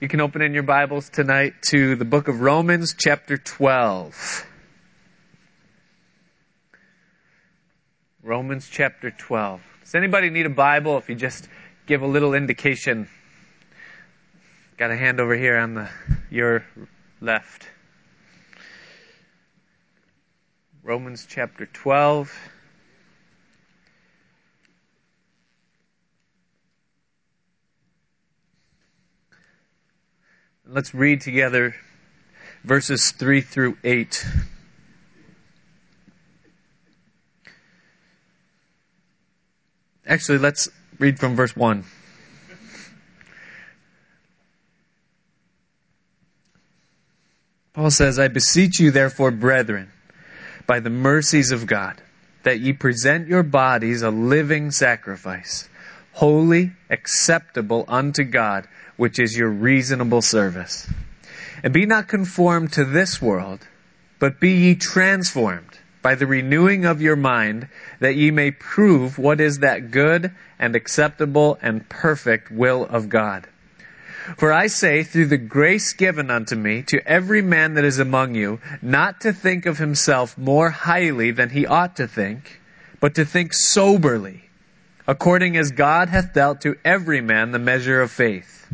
You can open in your Bibles tonight to the book of Romans, chapter 12. Romans chapter 12. Does anybody need a Bible? If you just give a little indication. Got a hand over here on the your left. Romans chapter 12. Let's read together verses 3 through 8. Actually, let's read from verse 1. Paul says, I beseech you, therefore, brethren, by the mercies of God, that ye present your bodies a living sacrifice, holy, acceptable unto God which is your reasonable service. And be not conformed to this world, but be ye transformed by the renewing of your mind, that ye may prove what is that good and acceptable and perfect will of God. For I say, through the grace given unto me, to every man that is among you, not to think of himself more highly than he ought to think, but to think soberly, according as God hath dealt to every man the measure of faith.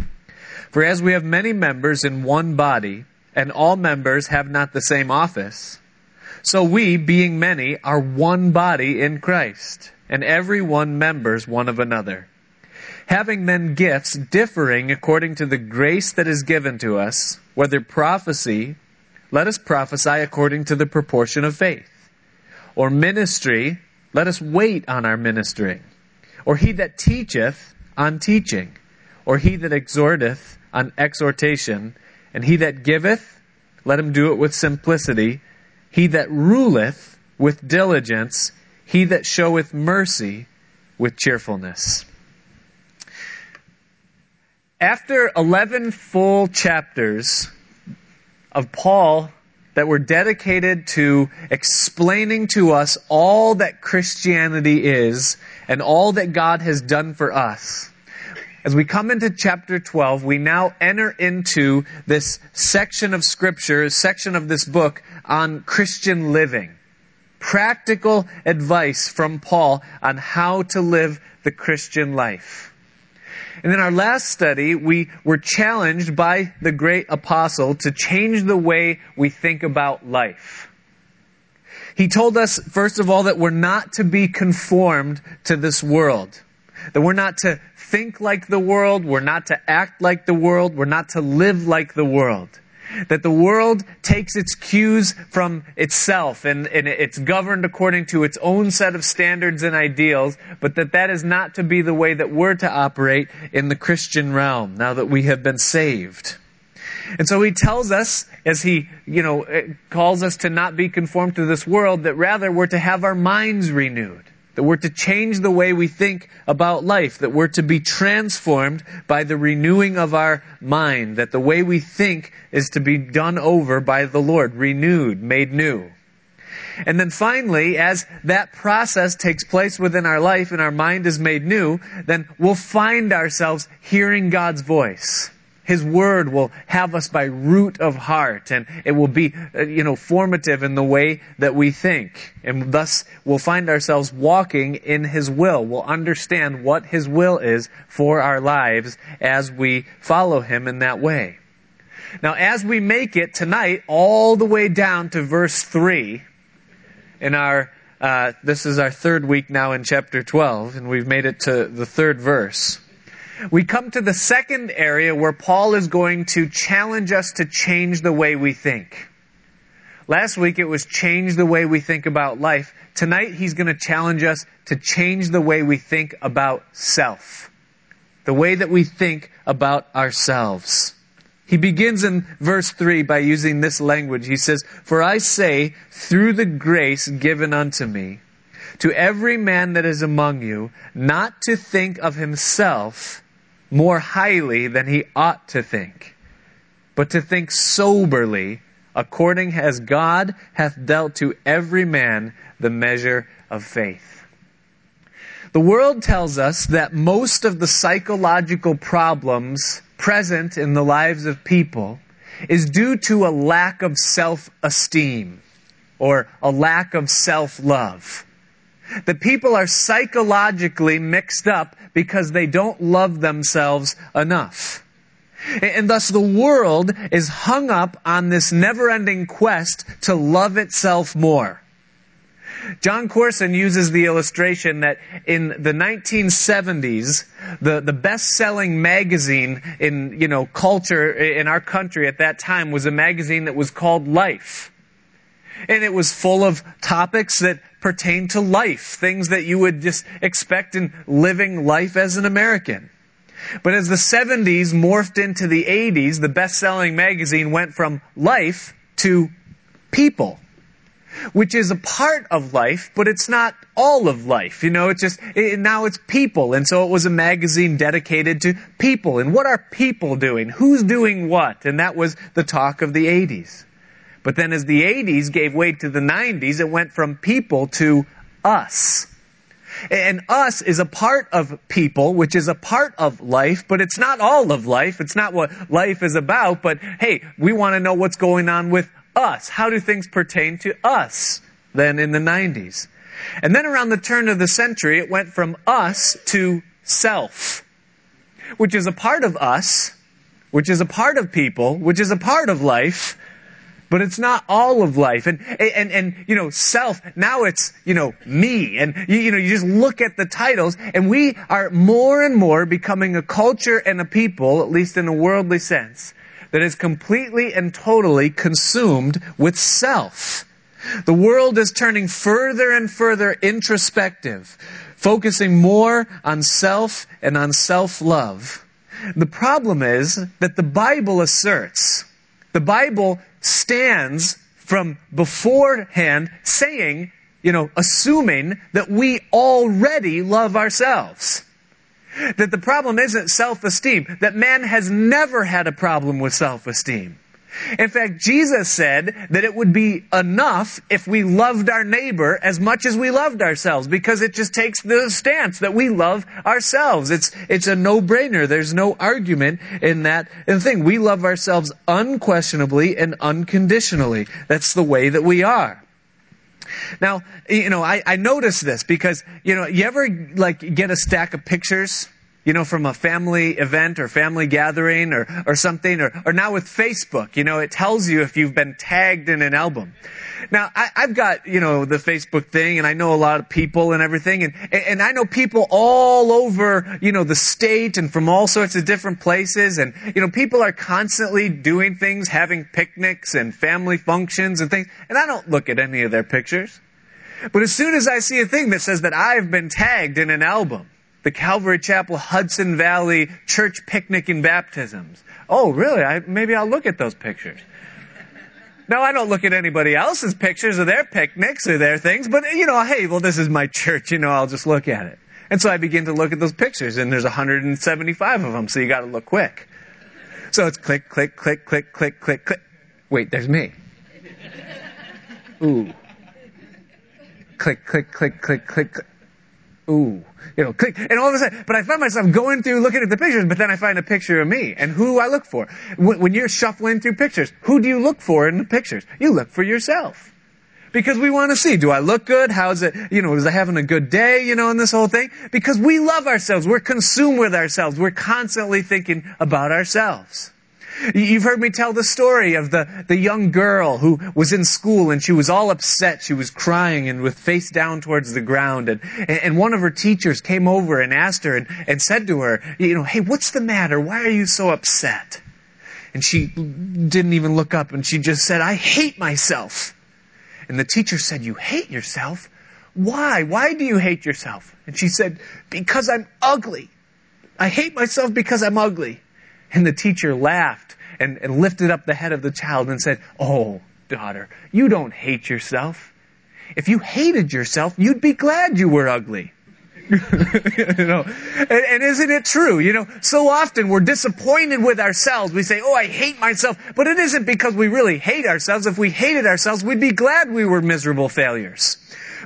For as we have many members in one body, and all members have not the same office, so we, being many, are one body in Christ, and every one members one of another. Having then gifts differing according to the grace that is given to us, whether prophecy, let us prophesy according to the proportion of faith. Or ministry, let us wait on our ministering. Or he that teacheth, on teaching. Or he that exhorteth, on exhortation, and he that giveth, let him do it with simplicity. He that ruleth with diligence, he that showeth mercy with cheerfulness. After 11 full chapters of Paul that were dedicated to explaining to us all that Christianity is and all that God has done for us, as we come into chapter 12, we now enter into this section of scripture, section of this book on Christian living. Practical advice from Paul on how to live the Christian life. And in our last study, we were challenged by the great apostle to change the way we think about life. He told us, first of all, that we're not to be conformed to this world. That we're not to think like the world, we're not to act like the world, we're not to live like the world. That the world takes its cues from itself and, and it's governed according to its own set of standards and ideals, but that that is not to be the way that we're to operate in the Christian realm now that we have been saved. And so he tells us, as he, you know, eh, calls us to not be conformed to this world, that rather we're to have our minds renewed. That we're to change the way we think about life. That we're to be transformed by the renewing of our mind. That the way we think is to be done over by the Lord, renewed, made new. And then finally, as that process takes place within our life and our mind is made new, then we'll find ourselves hearing God's voice. His word will have us by root of heart and it will be, uh, you know, formative in the way that we think. And thus we'll find ourselves walking in His will. We'll understand what His will is for our lives as we follow Him in that way. Now as we make it tonight all the way down to verse 3 in our, uh, this is our third week now in chapter 12 and we've made it to the third verse we come to the second area where Paul is going to challenge us to change the way we think. Last week it was change the way we think about life. Tonight he's going to challenge us to change the way we think about self. The way that we think about ourselves. He begins in verse 3 by using this language. He says, For I say, through the grace given unto me, to every man that is among you, not to think of himself more highly than he ought to think, but to think soberly, according as God hath dealt to every man the measure of faith. The world tells us that most of the psychological problems present in the lives of people is due to a lack of self-esteem or a lack of self-love. That people are psychologically mixed up because they don't love themselves enough. And thus the world is hung up on this never-ending quest to love itself more. Jon Courson uses the illustration that in the 1970s, the, the best-selling magazine in, you know, culture in our country at that time was a magazine that was called Life. And it was full of topics that pertain to life, things that you would just expect in living life as an American. But as the 70s morphed into the 80s, the best-selling magazine went from life to people which is a part of life, but it's not all of life. You know, it's just, it, now it's people. And so it was a magazine dedicated to people. And what are people doing? Who's doing what? And that was the talk of the 80s. But then as the 80s gave way to the 90s, it went from people to us. And us is a part of people, which is a part of life, but it's not all of life. It's not what life is about, but hey, we want to know what's going on with us. How do things pertain to us then in the 90s? And then around the turn of the century, it went from us to self, which is a part of us, which is a part of people, which is a part of life, but it's not all of life. And, and, and, you know, self, now it's, you know, me. And, you, you know, you just look at the titles and we are more and more becoming a culture and a people, at least in a worldly sense, that is completely and totally consumed with self. The world is turning further and further introspective, focusing more on self and on self-love. The problem is that the Bible asserts, the Bible stands from beforehand saying, you know, assuming that we already love ourselves. That the problem isn't self-esteem, that man has never had a problem with self-esteem. In fact, Jesus said that it would be enough if we loved our neighbor as much as we loved ourselves because it just takes the stance that we love ourselves. It's, it's a no-brainer. There's no argument in that in thing. We love ourselves unquestionably and unconditionally. That's the way that we are. Now, you know, I, I noticed this because, you know, you ever like get a stack of pictures, you know, from a family event or family gathering or, or something, or, or now with Facebook, you know, it tells you if you've been tagged in an album. Now, I, have got, you know, the Facebook thing and I know a lot of people and everything and, and I know people all over, you know, the state and from all sorts of different places and, you know, people are constantly doing things, having picnics and family functions and things, and I don't look at any of their pictures. But as soon as I see a thing that says that I've been tagged in an album, the Calvary Chapel Hudson Valley Church Picnic and Baptisms. Oh, really? I, maybe I'll look at those pictures. Now, I don't look at anybody else's pictures of their picnics or their things, but you know, hey, well, this is my church, you know, I'll just look at it. And so I begin to look at those pictures, and there's 175 of them, so you gotta look quick. So it's click, click, click, click, click, click, click. Wait, there's me. Ooh. Click, click, click, click, click, click. Ooh you know, click, and all of a sudden, but I find myself going through looking at the pictures, but then I find a picture of me, and who I look for. When, you're shuffling through pictures, who do you look for in the pictures? You look for yourself. Because we want to see, do I look good? How's it, you know, is I having a good day, you know, in this whole thing? Because we love ourselves. We're consumed with ourselves. We're constantly thinking about ourselves. You've heard me tell the story of the, the young girl who was in school and she was all upset. She was crying and with face down towards the ground. And, and one of her teachers came over and asked her and, and said to her, you know, hey, what's the matter? Why are you so upset? And she didn't even look up and she just said, I hate myself. And the teacher said, you hate yourself? Why? Why do you hate yourself? And she said, because I'm ugly. I hate myself because I'm ugly. And the teacher laughed and, and lifted up the head of the child and said, Oh, daughter, you don't hate yourself. If you hated yourself, you'd be glad you were ugly. you know, and, and, isn't it true? You know, so often we're disappointed with ourselves. We say, "Oh, I hate myself," but it isn't because we really hate ourselves. If we hated ourselves, we'd be glad we were miserable failures.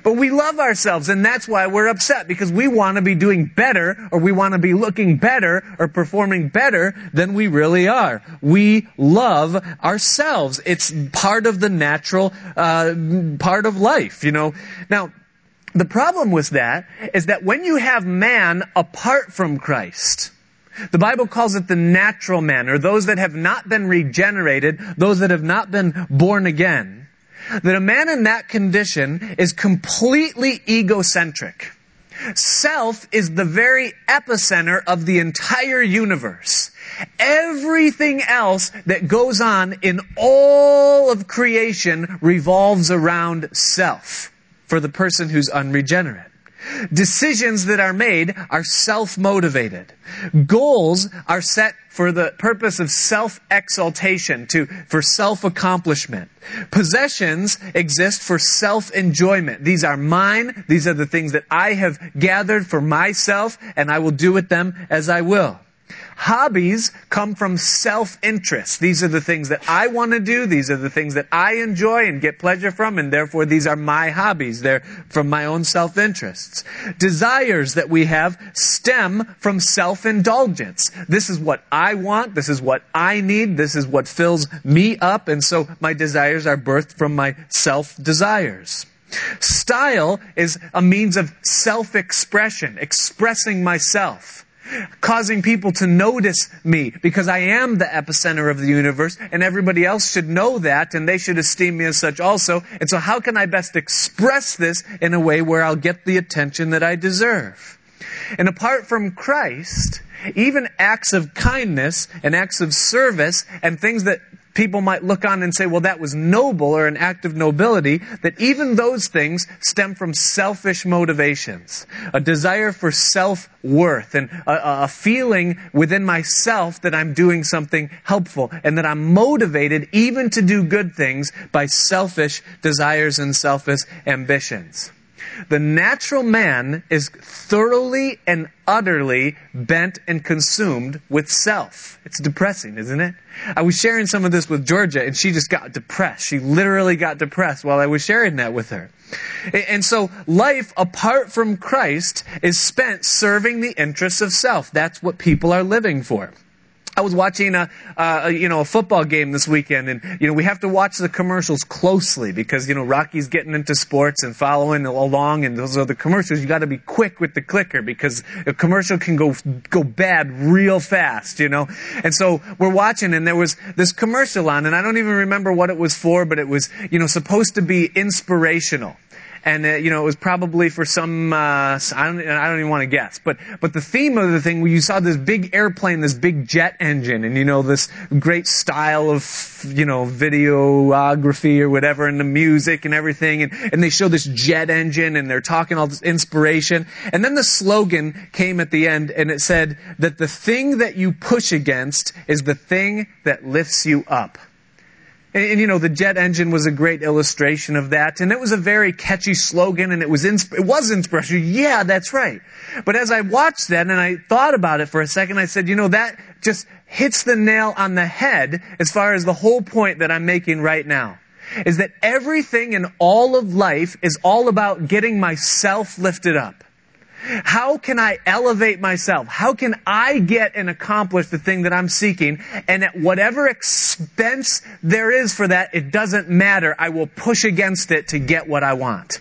But we love ourselves and that's why we're upset because we want to be doing better or we want to be looking better or performing better than we really are. We love ourselves. It's part of the natural, uh, part of life, you know. Now, the problem with that is that when you have man apart from Christ, the Bible calls it the natural man, or those that have not been regenerated, those that have not been born again that a man in that condition is completely egocentric. Self is the very epicenter of the entire universe. Everything else that goes on in all of creation revolves around self for the person who's unregenerate. Decisions that are made are self-motivated. Goals are set for the purpose of self-exaltation, to, for self-accomplishment. Possessions exist for self-enjoyment. These are mine. These are the things that I have gathered for myself, and I will do with them as I will. Hobbies come from self-interest. These are the things that I want to do. These are the things that I enjoy and get pleasure from, and therefore these are my hobbies. They're from my own self-interests. Desires that we have stem from self-indulgence. This is what I want. This is what I need. This is what fills me up, and so my desires are birthed from my self-desires. Style is a means of self-expression, expressing myself causing people to notice me because I am the epicenter of the universe and everybody else should know that and they should esteem me as such also. And so how can I best express this in a way where I'll get the attention that I deserve? And apart from Christ, even acts of kindness and acts of service and things that people might look on and say, well, that was noble or an act of nobility, that even those things stem from selfish motivations. A desire for self-worth and a, a, feeling within myself that I'm doing something helpful and that I'm motivated even to do good things by selfish desires and selfish ambitions. The natural man is thoroughly and utterly bent and consumed with self. It's depressing, isn't it? I was sharing some of this with Georgia and she just got depressed. She literally got depressed while I was sharing that with her. And so life apart from Christ is spent serving the interests of self. That's what people are living for. I was watching a, uh, you know, a football game this weekend, and you know we have to watch the commercials closely because you know Rocky's getting into sports and following along, and those are the commercials. You got to be quick with the clicker because a commercial can go go bad real fast, you know. And so we're watching, and there was this commercial on, and I don't even remember what it was for, but it was you know supposed to be inspirational and uh, you know it was probably for some uh, I don't I don't even want to guess, but but the theme of the thing you saw this big airplane, this big jet engine, and you know this great style of you know videography or whatever, and the music and everything, and and they show this jet engine, and they're talking all this inspiration, and then the slogan came at the end, and it said that the thing that you push against is the thing that lifts you up. And, and, you know, the jet engine was a great illustration of that. And it was a very catchy slogan and it was, insp- it was inspirational. Yeah, that's right. But as I watched that and I thought about it for a second, I said, you know, that just hits the nail on the head as far as the whole point that I'm making right now. Is that everything in all of life is all about getting myself lifted up. How can I elevate myself? How can I get and accomplish the thing that I'm seeking? And at whatever expense there is for that, it doesn't matter. I will push against it to get what I want.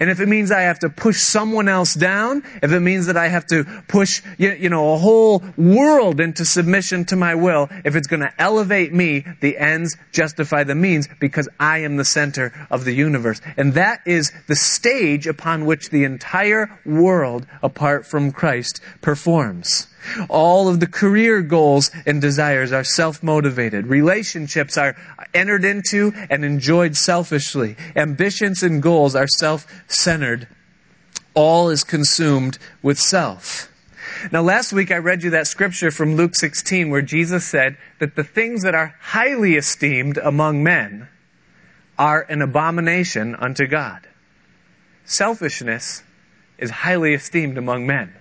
And if it means I have to push someone else down, if it means that I have to push, you know, a whole world into submission to my will, if it's going to elevate me, the ends justify the means because I am the center of the universe. And that is the stage upon which the entire world, apart from Christ, performs. All of the career goals and desires are self-motivated. Relationships are entered into and enjoyed selfishly. Ambitions and goals are self-centered. All is consumed with self. Now last week I read you that scripture from Luke 16 where Jesus said that the things that are highly esteemed among men are an abomination unto God. Selfishness is highly esteemed among men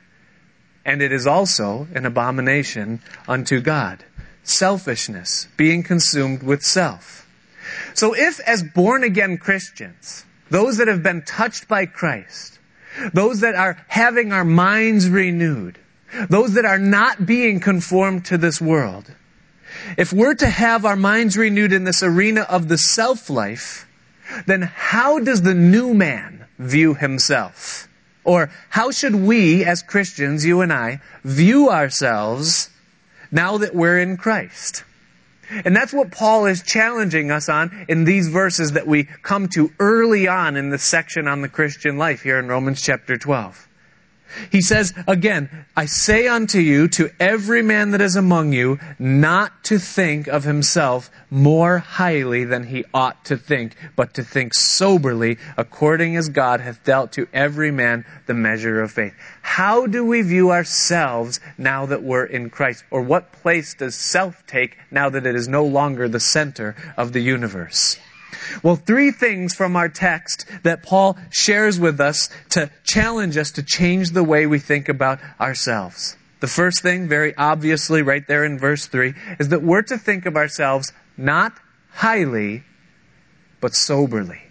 and it is also an abomination unto God. Selfishness, being consumed with self. So if as born again Christians, those that have been touched by Christ, those that are having our minds renewed, those that are not being conformed to this world, if we're to have our minds renewed in this arena of the self life, then how does the new man view himself? Or how should we, as Christians, you and I, view ourselves now that we're in Christ? And that's what Paul is challenging us on in these verses that we come to early on in the section on the Christian life here in Romans chapter 12. He says, again, I say unto you, to every man that is among you, not to think of himself more highly than he ought to think, but to think soberly, according as God hath dealt to every man the measure of faith. How do we view ourselves now that we're in Christ? Or what place does self take now that it is no longer the center of the universe? Well, three things from our text that Paul shares with us to challenge us to change the way we think about ourselves. The first thing, very obviously, right there in verse 3, is that we're to think of ourselves not highly, but soberly.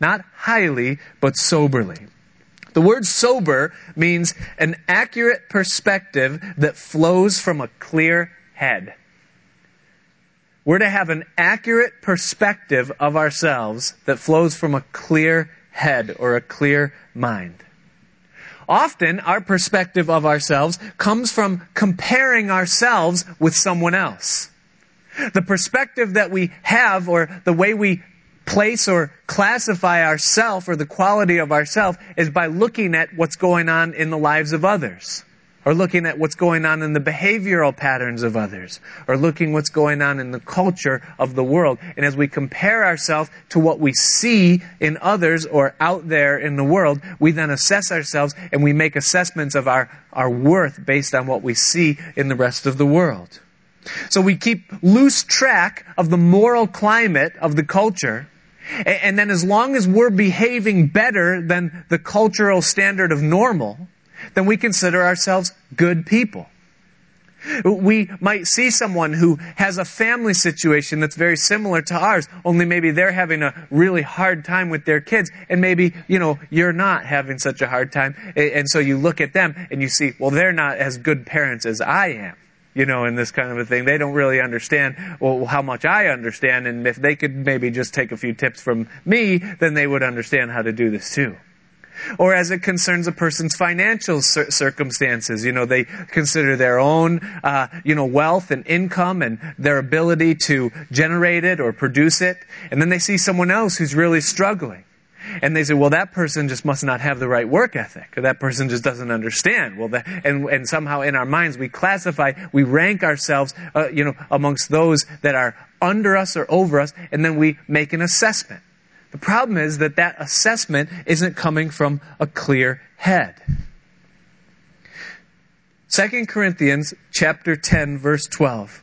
Not highly, but soberly. The word sober means an accurate perspective that flows from a clear head. We're to have an accurate perspective of ourselves that flows from a clear head or a clear mind. Often, our perspective of ourselves comes from comparing ourselves with someone else. The perspective that we have or the way we place or classify ourself or the quality of ourself is by looking at what's going on in the lives of others or looking at what's going on in the behavioral patterns of others, or looking what's going on in the culture of the world. And as we compare ourselves to what we see in others or out there in the world, we then assess ourselves and we make assessments of our, our worth based on what we see in the rest of the world. So we keep loose track of the moral climate of the culture. And then as long as we're behaving better than the cultural standard of normal, then we consider ourselves good people. We might see someone who has a family situation that's very similar to ours, only maybe they're having a really hard time with their kids, and maybe, you know, you're not having such a hard time. And so you look at them and you see, well, they're not as good parents as I am you know, in this kind of a thing. They don't really understand well, how much I understand, and if they could maybe just take a few tips from me, then they would understand how to do this too or as it concerns a person's financial cir- circumstances. You know, they consider their own, uh, you know, wealth and income and their ability to generate it or produce it. And then they see someone else who's really struggling. And they say, well, that person just must not have the right work ethic, or that person just doesn't understand. Well, and, and somehow in our minds we classify, we rank ourselves, uh, you know, amongst those that are under us or over us, and then we make an assessment. The problem is that that assessment isn't coming from a clear head. 2 Corinthians chapter 10 verse 12.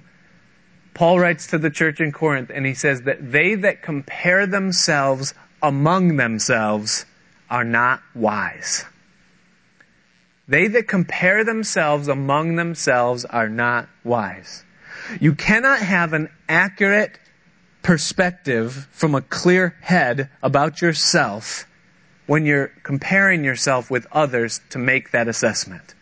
Paul writes to the church in Corinth and he says that they that compare themselves among themselves are not wise. They that compare themselves among themselves are not wise. You cannot have an accurate perspective from a clear head about yourself when you're comparing yourself with others to make that assessment.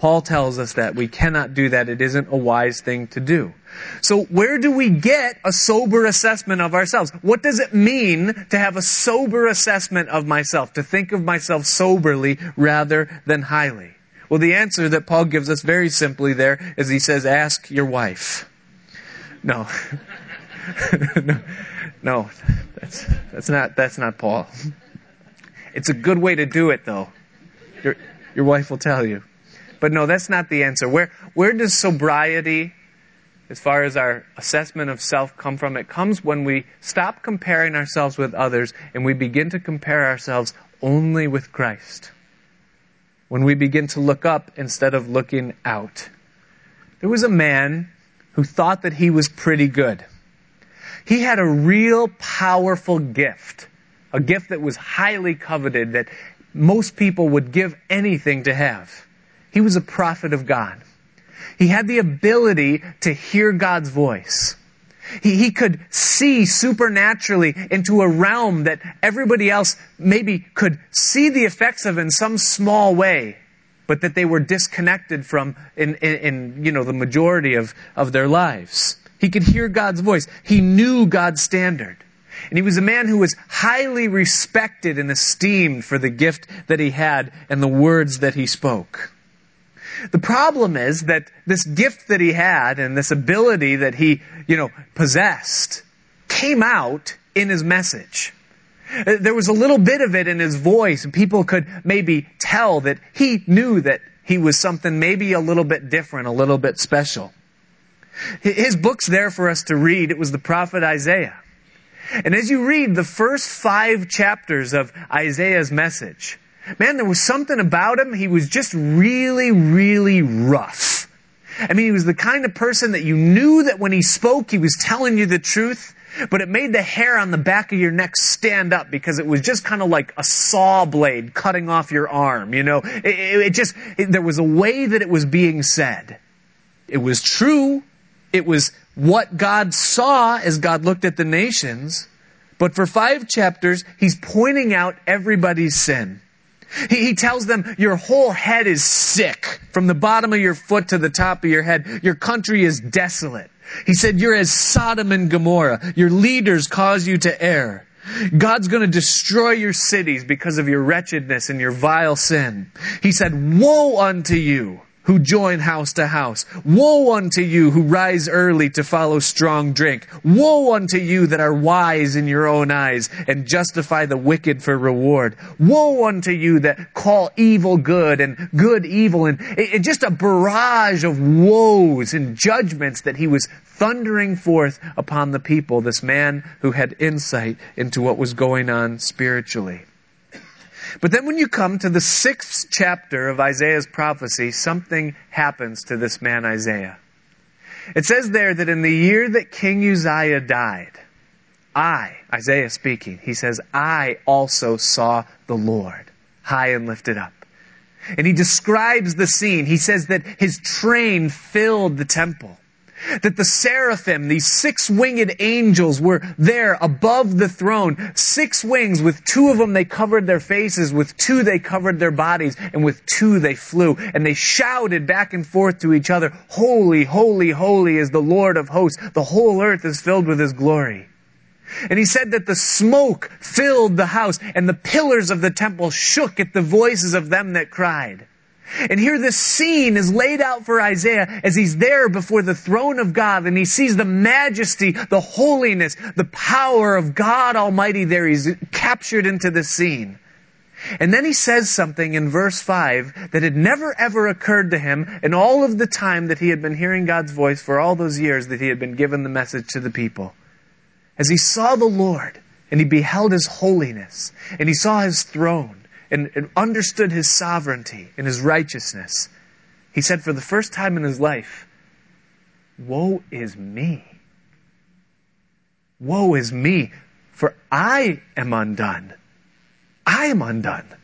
Paul tells us that we cannot do that. It isn't a wise thing to do. So where do we get a sober assessment of ourselves? What does it mean to have a sober assessment of myself, to think of myself soberly rather than highly? Well, the answer that Paul gives us very simply there is he says, ask your wife. No. no, no, that's, that's not, that's not Paul. It's a good way to do it though. Your, your wife will tell you. But no, that's not the answer. Where, where does sobriety, as far as our assessment of self, come from? It comes when we stop comparing ourselves with others and we begin to compare ourselves only with Christ. When we begin to look up instead of looking out. There was a man who thought that he was pretty good. He had a real powerful gift, a gift that was highly coveted, that most people would give anything to have. He was a prophet of God. He had the ability to hear God's voice. He, he could see supernaturally into a realm that everybody else maybe could see the effects of in some small way, but that they were disconnected from in, in, in you know, the majority of, of their lives. He could hear God's voice. He knew God's standard. And he was a man who was highly respected and esteemed for the gift that he had and the words that he spoke. The problem is that this gift that he had and this ability that he, you know, possessed came out in his message. Uh, there was a little bit of it in his voice, and people could maybe tell that he knew that he was something maybe a little bit different, a little bit special. His book's there for us to read. It was the prophet Isaiah. And as you read the first five chapters of Isaiah's message, man, there was something about him. He was just really, really rough. I mean, he was the kind of person that you knew that when he spoke, he was telling you the truth, but it made the hair on the back of your neck stand up because it was just kind of like a saw blade cutting off your arm, you know? It, it, it just, it, there was a way that it was being said. It was true. It was what God saw as God looked at the nations. But for five chapters, he's pointing out everybody's sin. He, he tells them, your whole head is sick. From the bottom of your foot to the top of your head, your country is desolate. He said, you're as Sodom and Gomorrah. Your leaders cause you to err. God's going to destroy your cities because of your wretchedness and your vile sin. He said, woe unto you who join house to house. Woe unto you who rise early to follow strong drink. Woe unto you that are wise in your own eyes and justify the wicked for reward. Woe unto you that call evil good and good evil and it, it, just a barrage of woes and judgments that he was thundering forth upon the people, this man who had insight into what was going on spiritually. But then when you come to the sixth chapter of Isaiah's prophecy, something happens to this man Isaiah. It says there that in the year that King Uzziah died, I, Isaiah speaking, he says, I also saw the Lord high and lifted up. And he describes the scene. He says that his train filled the temple that the seraphim, these six winged angels, were there above the throne. Six wings, with two of them they covered their faces, with two they covered their bodies, and with two they flew. And they shouted back and forth to each other, Holy, holy, holy is the Lord of hosts. The whole earth is filled with his glory. And he said that the smoke filled the house, and the pillars of the temple shook at the voices of them that cried. And here this scene is laid out for Isaiah as he's there before the throne of God and he sees the majesty, the holiness, the power of God Almighty there. He's captured into the scene. And then he says something in verse 5 that had never ever occurred to him in all of the time that he had been hearing God's voice for all those years that he had been given the message to the people. As he saw the Lord and he beheld his holiness and he saw his throne and, and understood his sovereignty and his righteousness, he said for the first time in his life, Woe is me. Woe is me, for I am undone. I am undone.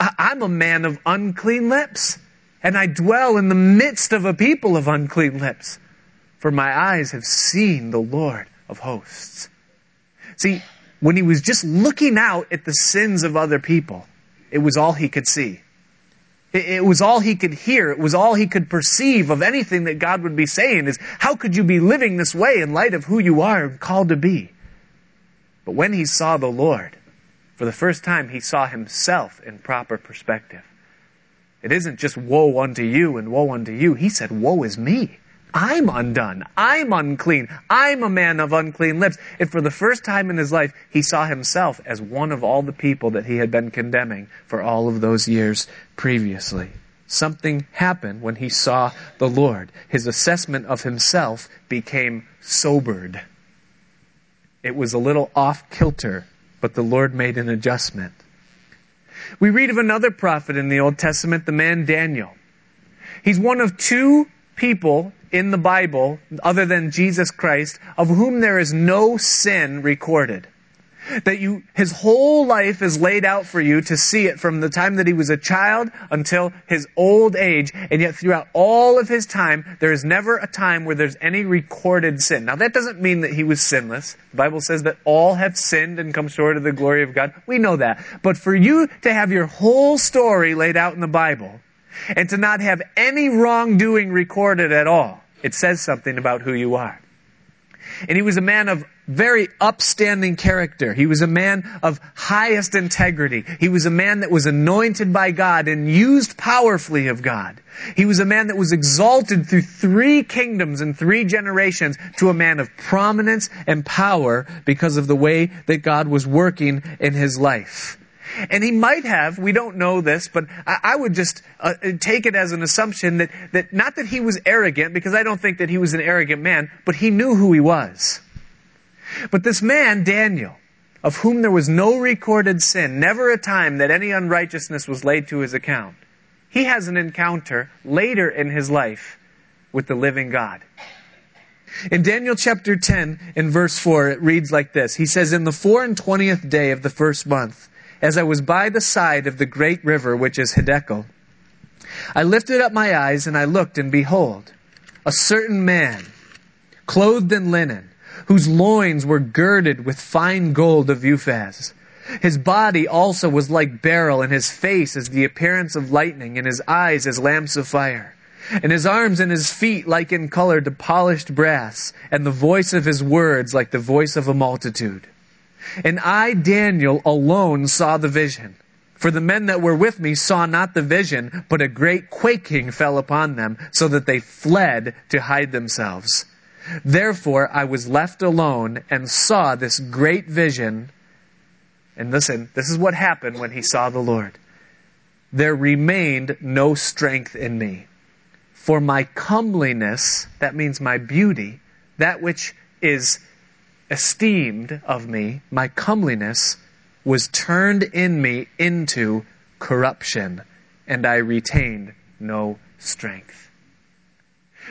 I, am a man of unclean lips, and I dwell in the midst of a people of unclean lips, for my eyes have seen the Lord of hosts. See, when he was just looking out at the sins of other people, it was all he could see. It, was all he could hear. It was all he could perceive of anything that God would be saying is, how could you be living this way in light of who you are and called to be? But when he saw the Lord, for the first time, he saw himself in proper perspective. It isn't just woe unto you and woe unto you. He said, woe is me. I'm undone. I'm unclean. I'm a man of unclean lips. And for the first time in his life, he saw himself as one of all the people that he had been condemning for all of those years previously. Something happened when he saw the Lord. His assessment of himself became sobered. It was a little off kilter, but the Lord made an adjustment. We read of another prophet in the Old Testament, the man Daniel. He's one of two people in the Bible, other than Jesus Christ, of whom there is no sin recorded. That you, his whole life is laid out for you to see it from the time that he was a child until his old age. And yet throughout all of his time, there is never a time where there's any recorded sin. Now that doesn't mean that he was sinless. The Bible says that all have sinned and come short of the glory of God. We know that. But for you to have your whole story laid out in the Bible and to not have any wrongdoing recorded at all, it says something about who you are. And he was a man of very upstanding character. He was a man of highest integrity. He was a man that was anointed by God and used powerfully of God. He was a man that was exalted through three kingdoms and three generations to a man of prominence and power because of the way that God was working in his life. And he might have, we don't know this, but I, I would just uh, take it as an assumption that, that not that he was arrogant, because I don't think that he was an arrogant man, but he knew who he was. But this man, Daniel, of whom there was no recorded sin, never a time that any unrighteousness was laid to his account, he has an encounter later in his life with the living God. In Daniel chapter 10, in verse 4, it reads like this. He says, In the four and twentieth day of the first month, as I was by the side of the great river which is Hiddekel. I lifted up my eyes and I looked and behold, a certain man, clothed in linen, whose loins were girded with fine gold of Uphaz. His body also was like beryl, and his face as the appearance of lightning, and his eyes as lamps of fire. And his arms and his feet like in color to polished brass, and the voice of his words like the voice of a multitude. And I, Daniel, alone saw the vision. For the men that were with me saw not the vision, but a great quaking fell upon them, so that they fled to hide themselves. Therefore I was left alone and saw this great vision. And listen, this is what happened when he saw the Lord. There remained no strength in me. For my comeliness, that means my beauty, that which is esteemed of me, my comeliness, was turned in me into corruption, and I retained no strength.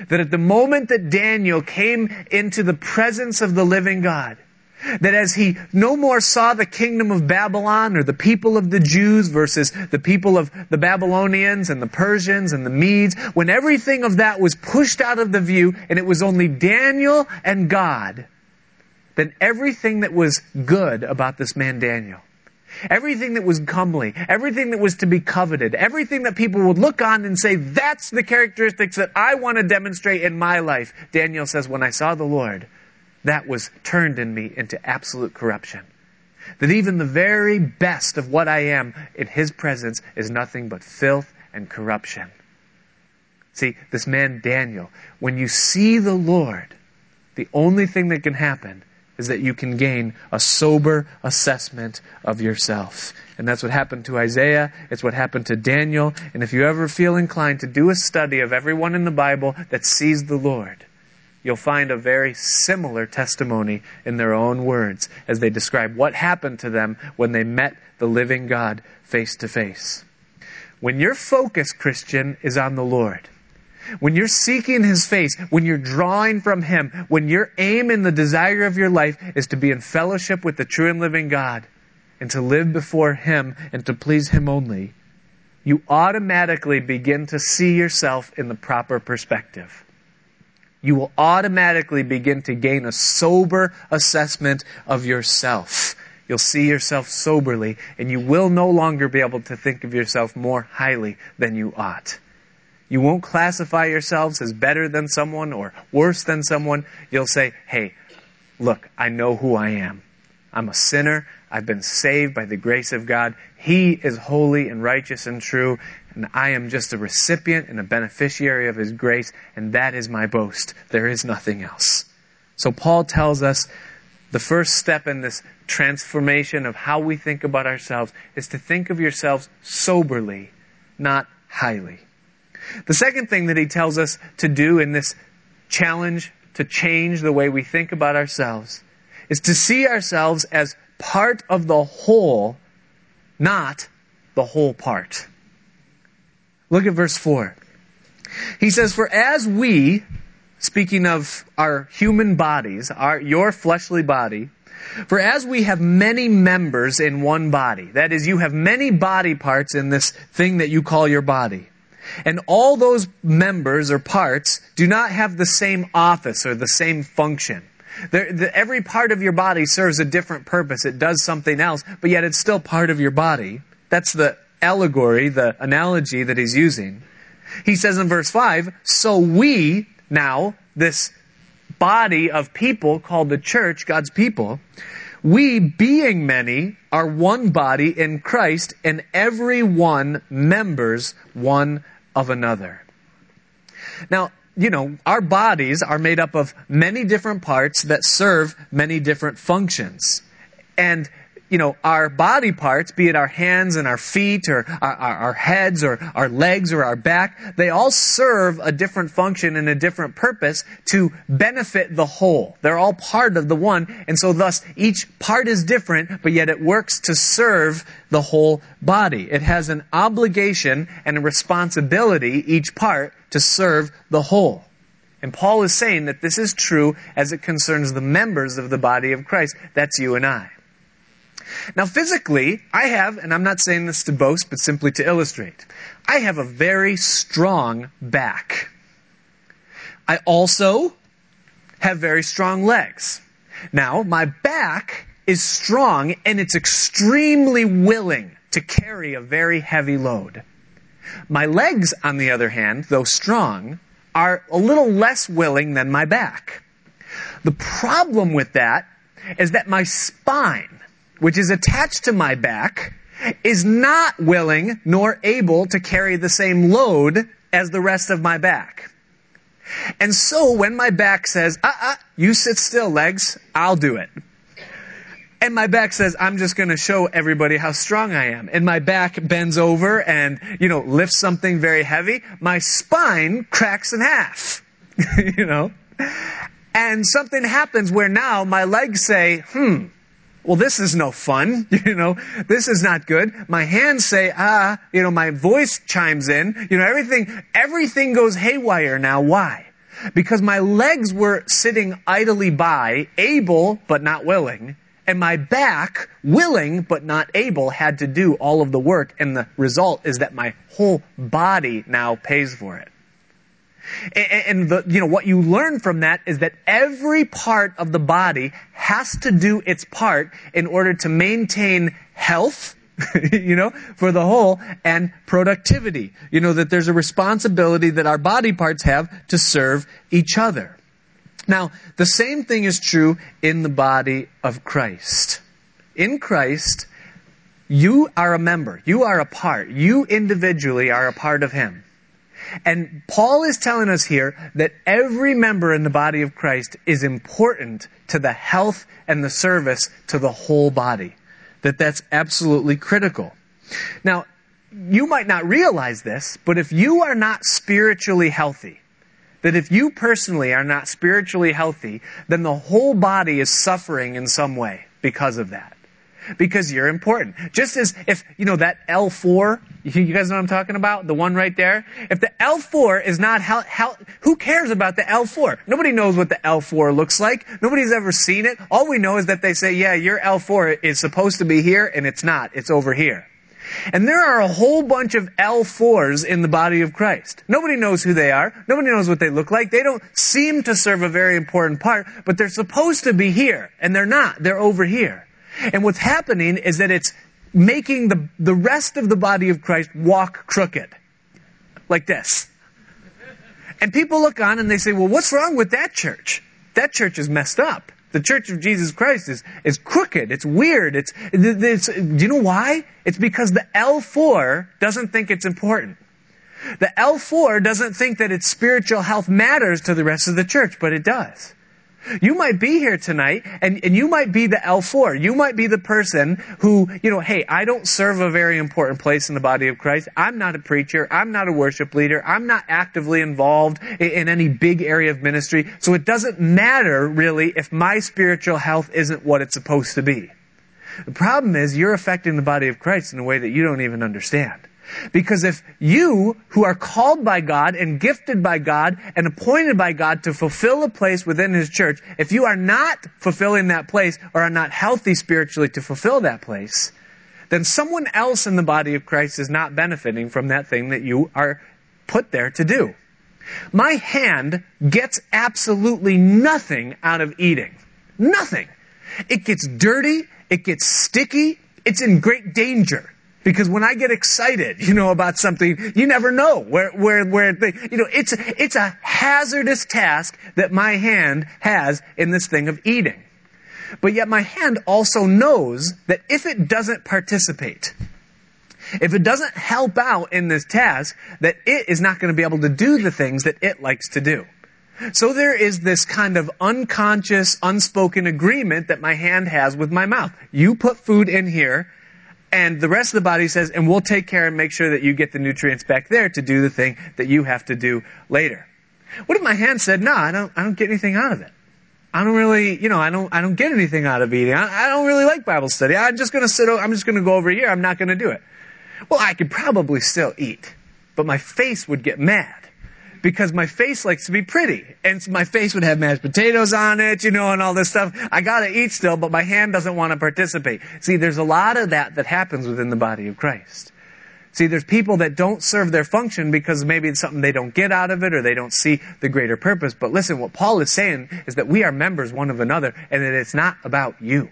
That at the moment that Daniel came into the presence of the living God, that as he no more saw the kingdom of Babylon or the people of the Jews versus the people of the Babylonians and the Persians and the Medes, when everything of that was pushed out of the view and it was only Daniel and God, then everything that was good about this man Daniel, everything that was comely, everything that was to be coveted, everything that people would look on and say, that's the characteristics that I want to demonstrate in my life. Daniel says, when I saw the Lord, that was turned in me into absolute corruption. That even the very best of what I am in His presence is nothing but filth and corruption. See, this man Daniel, when you see the Lord, the only thing that can happen is that you can gain a sober assessment of yourself. And that's what happened to Isaiah. It's what happened to Daniel. And if you ever feel inclined to do a study of everyone in the Bible that sees the Lord, you'll find a very similar testimony in their own words as they describe what happened to them when they met the living God face to face. When your focus, Christian, is on the Lord, when you're seeking His face, when you're drawing from Him, when your aim and the desire of your life is to be in fellowship with the true and living God and to live before Him and to please Him only, you automatically begin to see yourself in the proper perspective. You will automatically begin to gain a sober assessment of yourself. You'll see yourself soberly, and you will no longer be able to think of yourself more highly than you ought. You won't classify yourselves as better than someone or worse than someone. You'll say, hey, look, I know who I am. I'm a sinner. I've been saved by the grace of God. He is holy and righteous and true, and I am just a recipient and a beneficiary of His grace, and that is my boast. There is nothing else. So Paul tells us the first step in this transformation of how we think about ourselves is to think of yourselves soberly, not highly. The second thing that he tells us to do in this challenge to change the way we think about ourselves is to see ourselves as part of the whole, not the whole part. Look at verse 4. He says, For as we, speaking of our human bodies, our, your fleshly body, For as we have many members in one body, that is, you have many body parts in this thing that you call your body, and all those members or parts do not have the same office or the same function. The, every part of your body serves a different purpose. It does something else, but yet it's still part of your body. That's the allegory, the analogy that he's using. He says in verse 5, so we now, this body of people called the church, God's people, we, being many, are one body in Christ, and every one members one of another. Now, you know, our bodies are made up of many different parts that serve many different functions. And you know, our body parts, be it our hands and our feet or our, our, our, heads or our legs or our back, they all serve a different function and a different purpose to benefit the whole. They're all part of the one, and so thus each part is different, but yet it works to serve the whole body. It has an obligation and a responsibility, each part, to serve the whole. And Paul is saying that this is true as it concerns the members of the body of Christ. That's you and I. Now, physically, I have, and I'm not saying this to boast, but simply to illustrate, I have a very strong back. I also have very strong legs. Now, my back is strong and it's extremely willing to carry a very heavy load. My legs, on the other hand, though strong, are a little less willing than my back. The problem with that is that my spine which is attached to my back, is not willing nor able to carry the same load as the rest of my back. And so when my back says, ah, ah, you sit still, legs, I'll do it. And my back says, I'm just going to show everybody how strong I am. And my back bends over and, you know, lifts something very heavy. My spine cracks in half. you know? And something happens where now my legs say, hmm, well, this is no fun. You know, this is not good. My hands say, ah, you know, my voice chimes in. You know, everything, everything goes haywire now. Why? Because my legs were sitting idly by, able but not willing, and my back, willing but not able, had to do all of the work, and the result is that my whole body now pays for it. And the, you know, what you learn from that is that every part of the body has to do its part in order to maintain health, you know, for the whole and productivity. You know, that there's a responsibility that our body parts have to serve each other. Now, the same thing is true in the body of Christ. In Christ, you are a member. You are a part. You individually are a part of Him. And Paul is telling us here that every member in the body of Christ is important to the health and the service to the whole body. That that's absolutely critical. Now, you might not realize this, but if you are not spiritually healthy, that if you personally are not spiritually healthy, then the whole body is suffering in some way because of that because you're important. Just as if, you know, that L4, you guys know what I'm talking about? The one right there? If the L4 is not who cares about the L4? Nobody knows what the L4 looks like. Nobody's ever seen it. All we know is that they say, yeah, your L4 is supposed to be here and it's not. It's over here. And there are a whole bunch of L4s in the body of Christ. Nobody knows who they are. Nobody knows what they look like. They don't seem to serve a very important part, but they're supposed to be here, and they're not. They're over here. And what's happening is that it's making the, the rest of the body of Christ walk crooked. Like this. And people look on and they say, well, what's wrong with that church? That church is messed up. The church of Jesus Christ is, is crooked. It's weird. It's, it's, do you know why? It's because the L4 doesn't think it's important. The L4 doesn't think that its spiritual health matters to the rest of the church, but it does. You might be here tonight and, and you might be the L4. You might be the person who, you know, hey, I don't serve a very important place in the body of Christ. I'm not a preacher. I'm not a worship leader. I'm not actively involved in, in any big area of ministry. So it doesn't matter really if my spiritual health isn't what it's supposed to be. The problem is you're affecting the body of Christ in a way that you don't even understand. Because if you, who are called by God and gifted by God and appointed by God to fulfill a place within His church, if you are not fulfilling that place or are not healthy spiritually to fulfill that place, then someone else in the body of Christ is not benefiting from that thing that you are put there to do. My hand gets absolutely nothing out of eating. Nothing. It gets dirty. It gets sticky. It's in great danger. Because when I get excited, you know, about something, you never know where, where, where, the, you know, it's, it's a hazardous task that my hand has in this thing of eating. But yet my hand also knows that if it doesn't participate, if it doesn't help out in this task, that it is not going to be able to do the things that it likes to do. So there is this kind of unconscious, unspoken agreement that my hand has with my mouth. You put food in here, and the rest of the body says, and we'll take care and make sure that you get the nutrients back there to do the thing that you have to do later. What if my hand said, no, I don't, I don't get anything out of it. I don't really, you know, I don't, I don't get anything out of eating. I, I don't really like Bible study. I'm just going to sit, I'm just going to go over here. I'm not going to do it. Well, I could probably still eat, but my face would get mad because my face likes to be pretty. And my face would have mashed potatoes on it, you know, and all this stuff. I gotta eat still, but my hand doesn't want to participate. See, there's a lot of that that happens within the body of Christ. See, there's people that don't serve their function because maybe it's something they don't get out of it or they don't see the greater purpose. But listen, what Paul is saying is that we are members one of another and that it's not about you.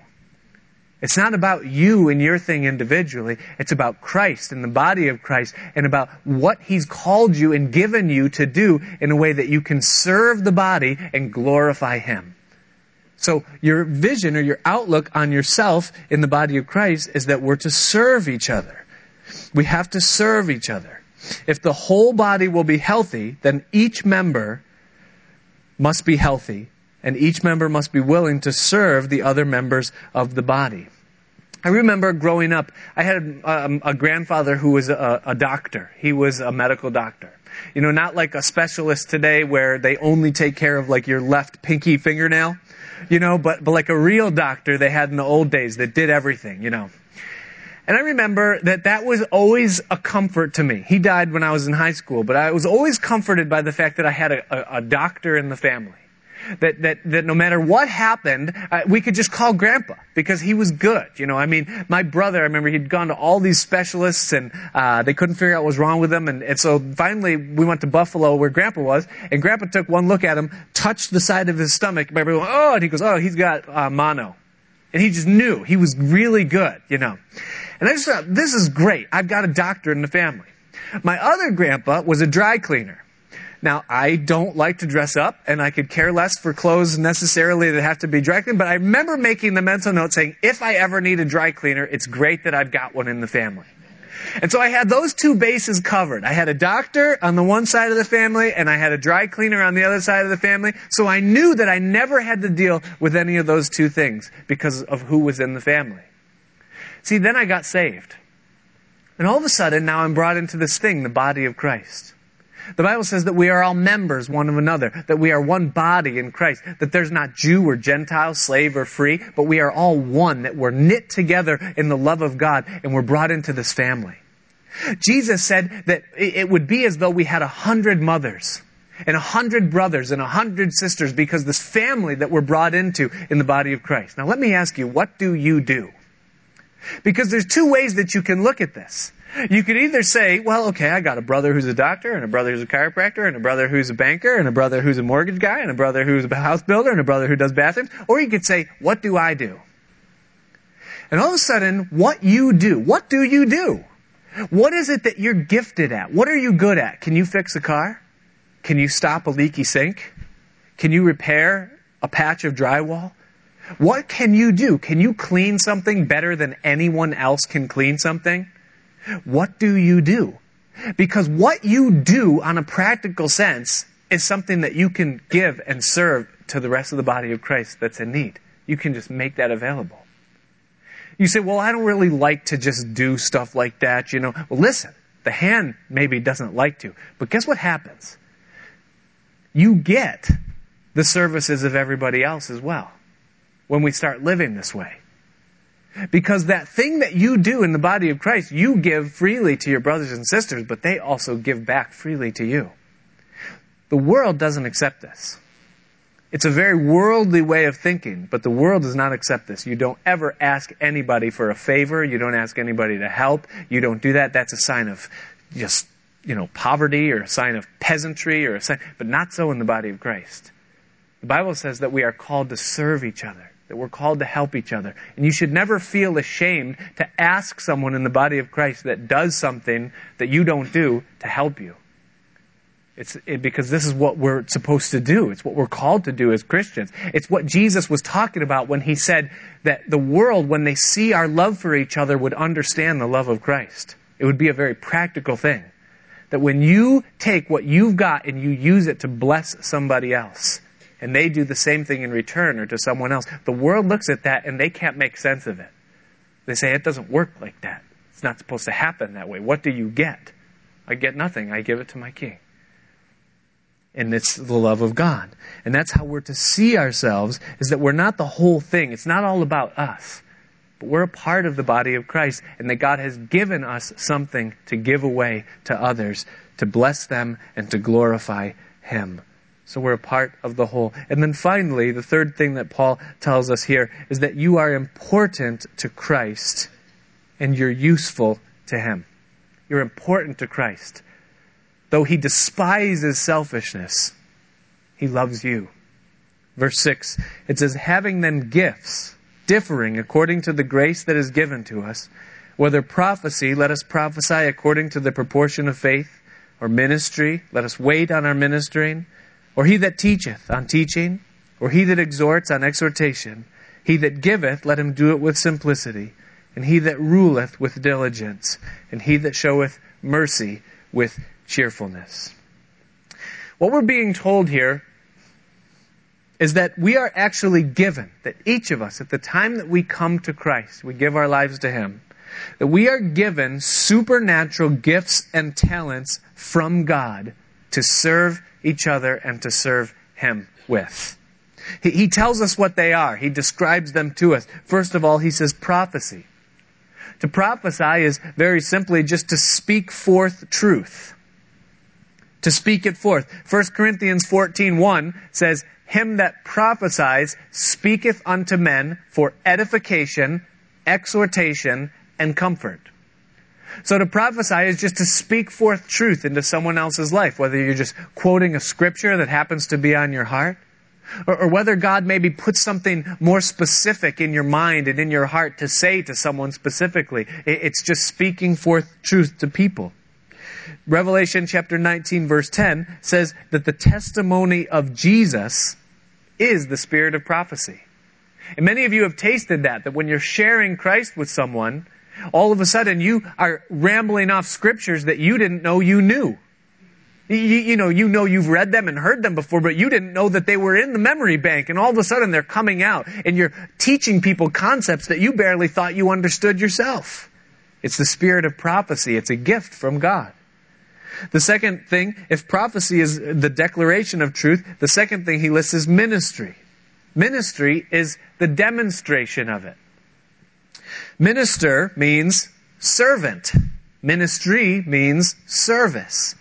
It's not about you and your thing individually. It's about Christ and the body of Christ and about what He's called you and given you to do in a way that you can serve the body and glorify Him. So your vision or your outlook on yourself in the body of Christ is that we're to serve each other. We have to serve each other. If the whole body will be healthy, then each member must be healthy and each member must be willing to serve the other members of the body. I remember growing up, I had um, a grandfather who was a, a doctor. He was a medical doctor. You know, not like a specialist today where they only take care of like your left pinky fingernail, you know, but, but like a real doctor they had in the old days that did everything, you know. And I remember that that was always a comfort to me. He died when I was in high school, but I was always comforted by the fact that I had a, a, a doctor in the family that, that, that no matter what happened, uh, we could just call grandpa because he was good. You know, I mean, my brother, I remember he'd gone to all these specialists and, uh, they couldn't figure out what was wrong with him. And, and so finally we went to Buffalo where grandpa was and grandpa took one look at him, touched the side of his stomach. Remember, oh, and he goes, oh, he's got, uh, mono. And he just knew he was really good, you know. And I just thought, this is great. I've got a doctor in the family. My other grandpa was a dry cleaner. Now, I don't like to dress up, and I could care less for clothes necessarily that have to be dry cleaned, but I remember making the mental note saying, if I ever need a dry cleaner, it's great that I've got one in the family. And so I had those two bases covered. I had a doctor on the one side of the family, and I had a dry cleaner on the other side of the family. So I knew that I never had to deal with any of those two things because of who was in the family. See, then I got saved. And all of a sudden, now I'm brought into this thing, the body of Christ. The Bible says that we are all members one of another, that we are one body in Christ, that there's not Jew or Gentile, slave or free, but we are all one, that we're knit together in the love of God and we're brought into this family. Jesus said that it would be as though we had a hundred mothers and a hundred brothers and a hundred sisters because this family that we're brought into in the body of Christ. Now let me ask you, what do you do? Because there's two ways that you can look at this. You could either say, well, okay, I got a brother who's a doctor, and a brother who's a chiropractor, and a brother who's a banker, and a brother who's a mortgage guy, and a brother who's a house builder, and a brother who does bathrooms. Or you could say, what do I do? And all of a sudden, what you do, what do you do? What is it that you're gifted at? What are you good at? Can you fix a car? Can you stop a leaky sink? Can you repair a patch of drywall? What can you do? Can you clean something better than anyone else can clean something? What do you do? Because what you do on a practical sense is something that you can give and serve to the rest of the body of Christ that's in need. You can just make that available. You say, well, I don't really like to just do stuff like that, you know. Well, listen, the hand maybe doesn't like to, but guess what happens? You get the services of everybody else as well when we start living this way. Because that thing that you do in the body of Christ, you give freely to your brothers and sisters, but they also give back freely to you. The world doesn't accept this. It's a very worldly way of thinking, but the world does not accept this. You don't ever ask anybody for a favor. You don't ask anybody to help. You don't do that. That's a sign of just, you know, poverty or a sign of peasantry or a sign, but not so in the body of Christ. The Bible says that we are called to serve each other, that we're called to help each other. And you should never feel ashamed to ask someone in the body of Christ that does something that you don't do to help you. It's it, because this is what we're supposed to do. It's what we're called to do as Christians. It's what Jesus was talking about when he said that the world, when they see our love for each other, would understand the love of Christ. It would be a very practical thing. That when you take what you've got and you use it to bless somebody else, and they do the same thing in return or to someone else, the world looks at that and they can't make sense of it. They say, it doesn't work like that. It's not supposed to happen that way. What do you get? I get nothing. I give it to my king and it's the love of God. And that's how we're to see ourselves is that we're not the whole thing. It's not all about us. But we're a part of the body of Christ and that God has given us something to give away to others to bless them and to glorify him. So we're a part of the whole. And then finally, the third thing that Paul tells us here is that you are important to Christ and you're useful to him. You're important to Christ. Though he despises selfishness, he loves you. Verse 6, it says, having then gifts differing according to the grace that is given to us, whether prophecy, let us prophesy according to the proportion of faith, or ministry, let us wait on our ministering, or he that teacheth on teaching, or he that exhorts on exhortation, he that giveth, let him do it with simplicity, and he that ruleth with diligence, and he that showeth mercy with cheerfulness. What we're being told here is that we are actually given, that each of us, at the time that we come to Christ, we give our lives to Him, that we are given supernatural gifts and talents from God to serve each other and to serve Him with. He, he tells us what they are. He describes them to us. First of all, he says prophecy. To prophesy is very simply just to speak forth truth to speak it forth. 1 Corinthians 14:1 says, "Him that prophesies speaketh unto men for edification, exhortation, and comfort." So to prophesy is just to speak forth truth into someone else's life, whether you're just quoting a scripture that happens to be on your heart, or, or, whether God maybe puts something more specific in your mind and in your heart to say to someone specifically. It's just speaking forth truth to people. Revelation chapter 19 verse 10 says that the testimony of Jesus is the spirit of prophecy. And many of you have tasted that, that when you're sharing Christ with someone, all of a sudden you are rambling off scriptures that you didn't know you knew. You, you, know, you know you've read them and heard them before, but you didn't know that they were in the memory bank and all of a sudden they're coming out and you're teaching people concepts that you barely thought you understood yourself. It's the spirit of prophecy. It's a gift from God. The second thing, if prophecy is the declaration of truth, the second thing he lists is ministry. Ministry is the demonstration of it. Minister means servant. Ministry means service.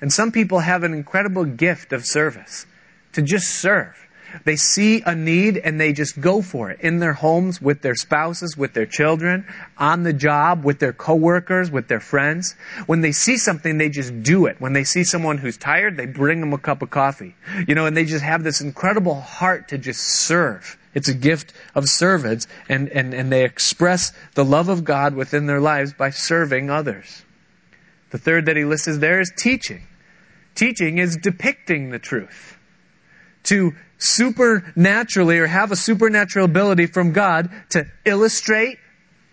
And some people have an incredible gift of service to just serve. They see a need and they just go for it in their homes, with their spouses, with their children, on the job, with their coworkers, with their friends. When they see something, they just do it. When they see someone who's tired, they bring them a cup of coffee. You know, and they just have this incredible heart to just serve. It's a gift of servants and, and, and they express the love of God within their lives by serving others. The third that he lists there is teaching. Teaching is depicting the truth. To supernaturally or have a supernatural ability from God to illustrate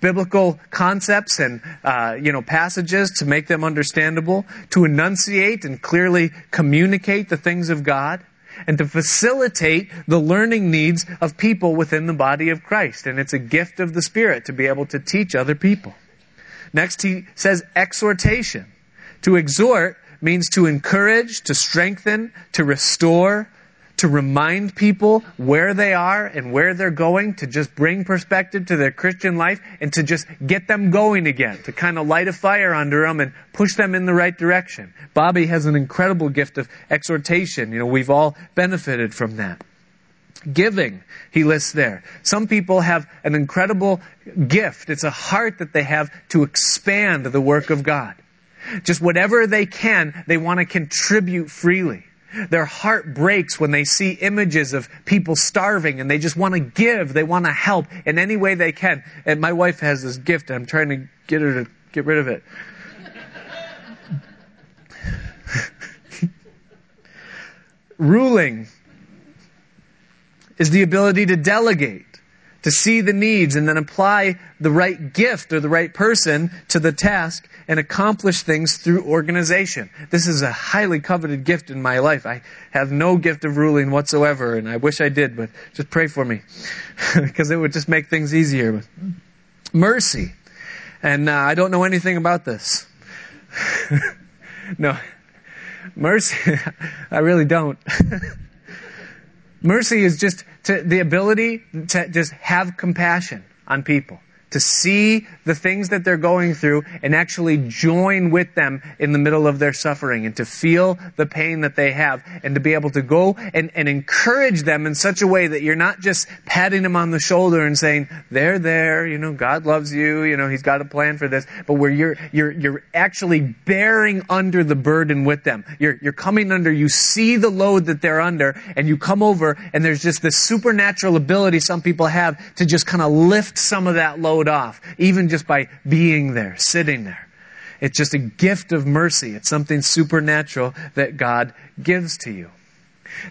biblical concepts and uh, you know passages to make them understandable, to enunciate and clearly communicate the things of God, and to facilitate the learning needs of people within the body of Christ. And it's a gift of the Spirit to be able to teach other people. Next, he says exhortation. To exhort means to encourage, to strengthen, to restore, to remind people where they are and where they're going, to just bring perspective to their Christian life and to just get them going again, to kind of light a fire under them and push them in the right direction. Bobby has an incredible gift of exhortation. You know, we've all benefited from that. Giving, he lists there. Some people have an incredible gift. It's a heart that they have to expand the work of God. Just whatever they can, they want to contribute freely. Their heart breaks when they see images of people starving and they just want to give. They want to help in any way they can. And my wife has this gift I'm trying to get her to get rid of it. Ruling is the ability to delegate to see the needs and then apply the right gift or the right person to the task and accomplish things through organization. This is a highly coveted gift in my life. I have no gift of ruling whatsoever, and I wish I did, but just pray for me because it would just make things easier. Mercy. And uh, I don't know anything about this. no. Mercy, I really don't. Mercy is just to, the ability to just have compassion on people to see the things that there going through and actually join with them in the middle of their suffering and to feel the pain that they have and to be able to go and, and encourage them in such a way that you're not just patting them on the shoulder and saying, they're there, you know, God loves you, you know, He's got a plan for this, but where you're, you're, you're actually bearing under the burden with them. You're, you're coming under, you see the load that they're under and you come over and there's just this supernatural ability some people have to just kind of lift some of that load off, even just by being there, sitting there. It's just a gift of mercy. It's something supernatural that God gives to you.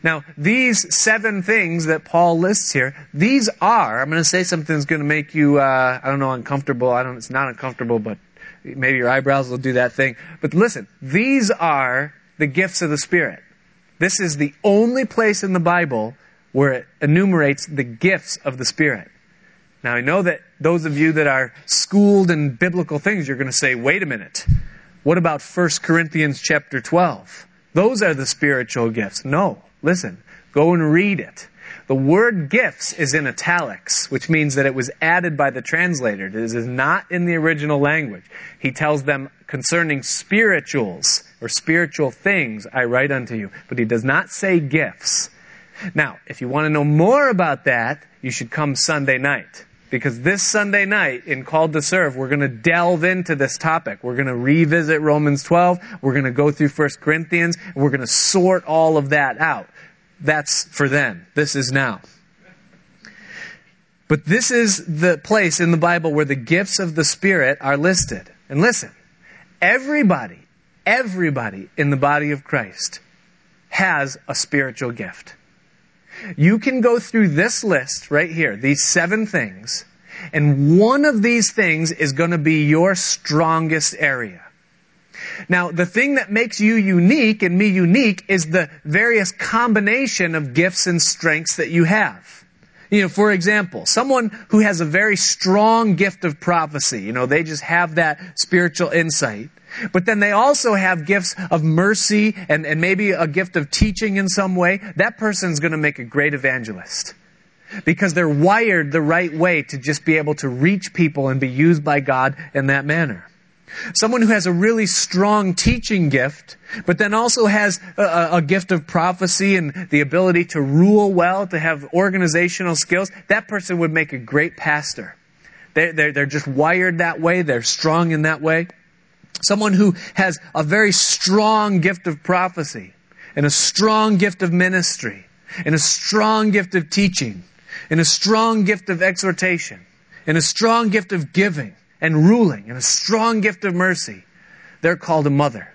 Now, these seven things that Paul lists here, these are, I'm going to say something that's going to make you, uh, I don't know, uncomfortable. I don't, it's not uncomfortable, but maybe your eyebrows will do that thing. But listen, these are the gifts of the Spirit. This is the only place in the Bible where it enumerates the gifts of the Spirit. Now, I know that those of you that are schooled in biblical things, you're going to say, wait a minute. What about 1 Corinthians chapter 12? Those are the spiritual gifts. No. Listen. Go and read it. The word gifts is in italics, which means that it was added by the translator. This is not in the original language. He tells them concerning spirituals or spiritual things, I write unto you. But he does not say gifts. Now, if you want to know more about that, you should come Sunday night. Because this Sunday night in Called to Serve, we're going to delve into this topic. We're going to revisit Romans 12. We're going to go through 1 Corinthians. We're going to sort all of that out. That's for then. This is now. But this is the place in the Bible where the gifts of the Spirit are listed. And listen, everybody, everybody in the body of Christ has a spiritual gift. You can go through this list right here, these seven things, and one of these things is going to be your strongest area. Now, the thing that makes you unique and me unique is the various combination of gifts and strengths that you have. You know, for example, someone who has a very strong gift of prophecy, you know, they just have that spiritual insight. But then they also have gifts of mercy and, and maybe a gift of teaching in some way. That person's going to make a great evangelist. Because they're wired the right way to just be able to reach people and be used by God in that manner. Someone who has a really strong teaching gift, but then also has a, a, gift of prophecy and the ability to rule well, to have organizational skills, that person would make a great pastor. They're, they're, they're just wired that way. They're strong in that way. Someone who has a very strong gift of prophecy and a strong gift of ministry and a strong gift of teaching and a strong gift of exhortation and a strong gift of giving and ruling and a strong gift of mercy. They're called a mother.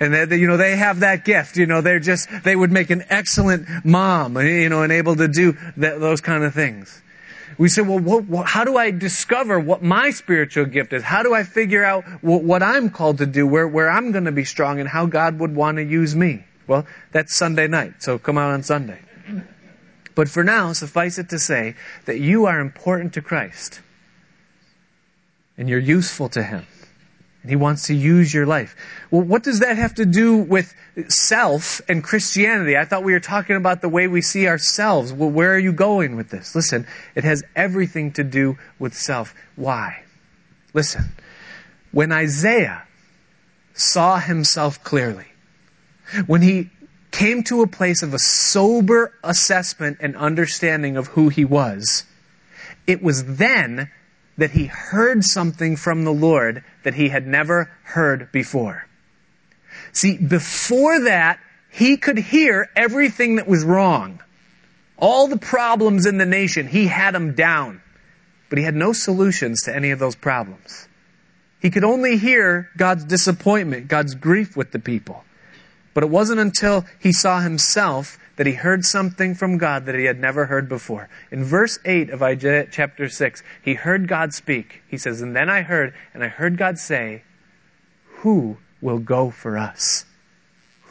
And they, you know, they have that gift. You know, they're just, they would make an excellent mom, you know, and able to do that, those kind of things. We say, well, what, what, how do I discover what my spiritual gift is? How do I figure out what, what I'm called to do, where, where I'm going to be strong, and how God would want to use me? Well, that's Sunday night, so come out on Sunday. But for now, suffice it to say that you are important to Christ. And you're useful to Him. And he wants to use your life. Well, what does that have to do with self and Christianity? I thought we were talking about the way we see ourselves. Well, where are you going with this? Listen, it has everything to do with self. Why? Listen, when Isaiah saw himself clearly, when he came to a place of a sober assessment and understanding of who he was, it was then that he heard something from the Lord that he had never heard before. See, before that, he could hear everything that was wrong. All the problems in the nation, he had them down. But he had no solutions to any of those problems. He could only hear God's disappointment, God's grief with the people. But it wasn't until he saw himself that he heard something from God that he had never heard before. In verse 8 of Isaiah chapter 6, he heard God speak. He says, And then I heard, and I heard God say, Who will go for us?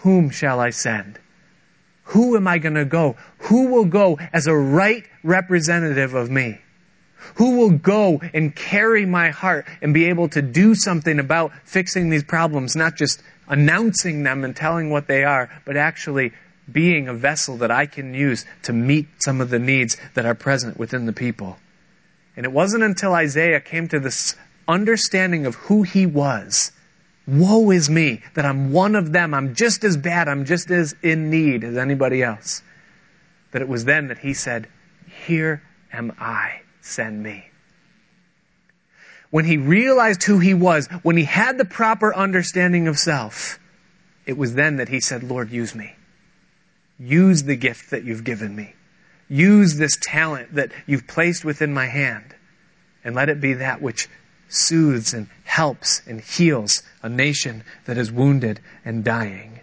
Whom shall I send? Who am I going to go? Who will go as a right representative of me? Who will go and carry my heart and be able to do something about fixing these problems, not just announcing them and telling what they are, but actually being a vessel that I can use to meet some of the needs that are present within the people. And it wasn't until Isaiah came to this understanding of who he was. Woe is me that I'm one of them. I'm just as bad. I'm just as in need as anybody else. That it was then that he said, Here am I. Send me. When he realized who he was, when he had the proper understanding of self, it was then that he said, Lord, use me. Use the gift that you've given me. Use this talent that you've placed within my hand. And let it be that which soothes and helps and heals a nation that is wounded and dying.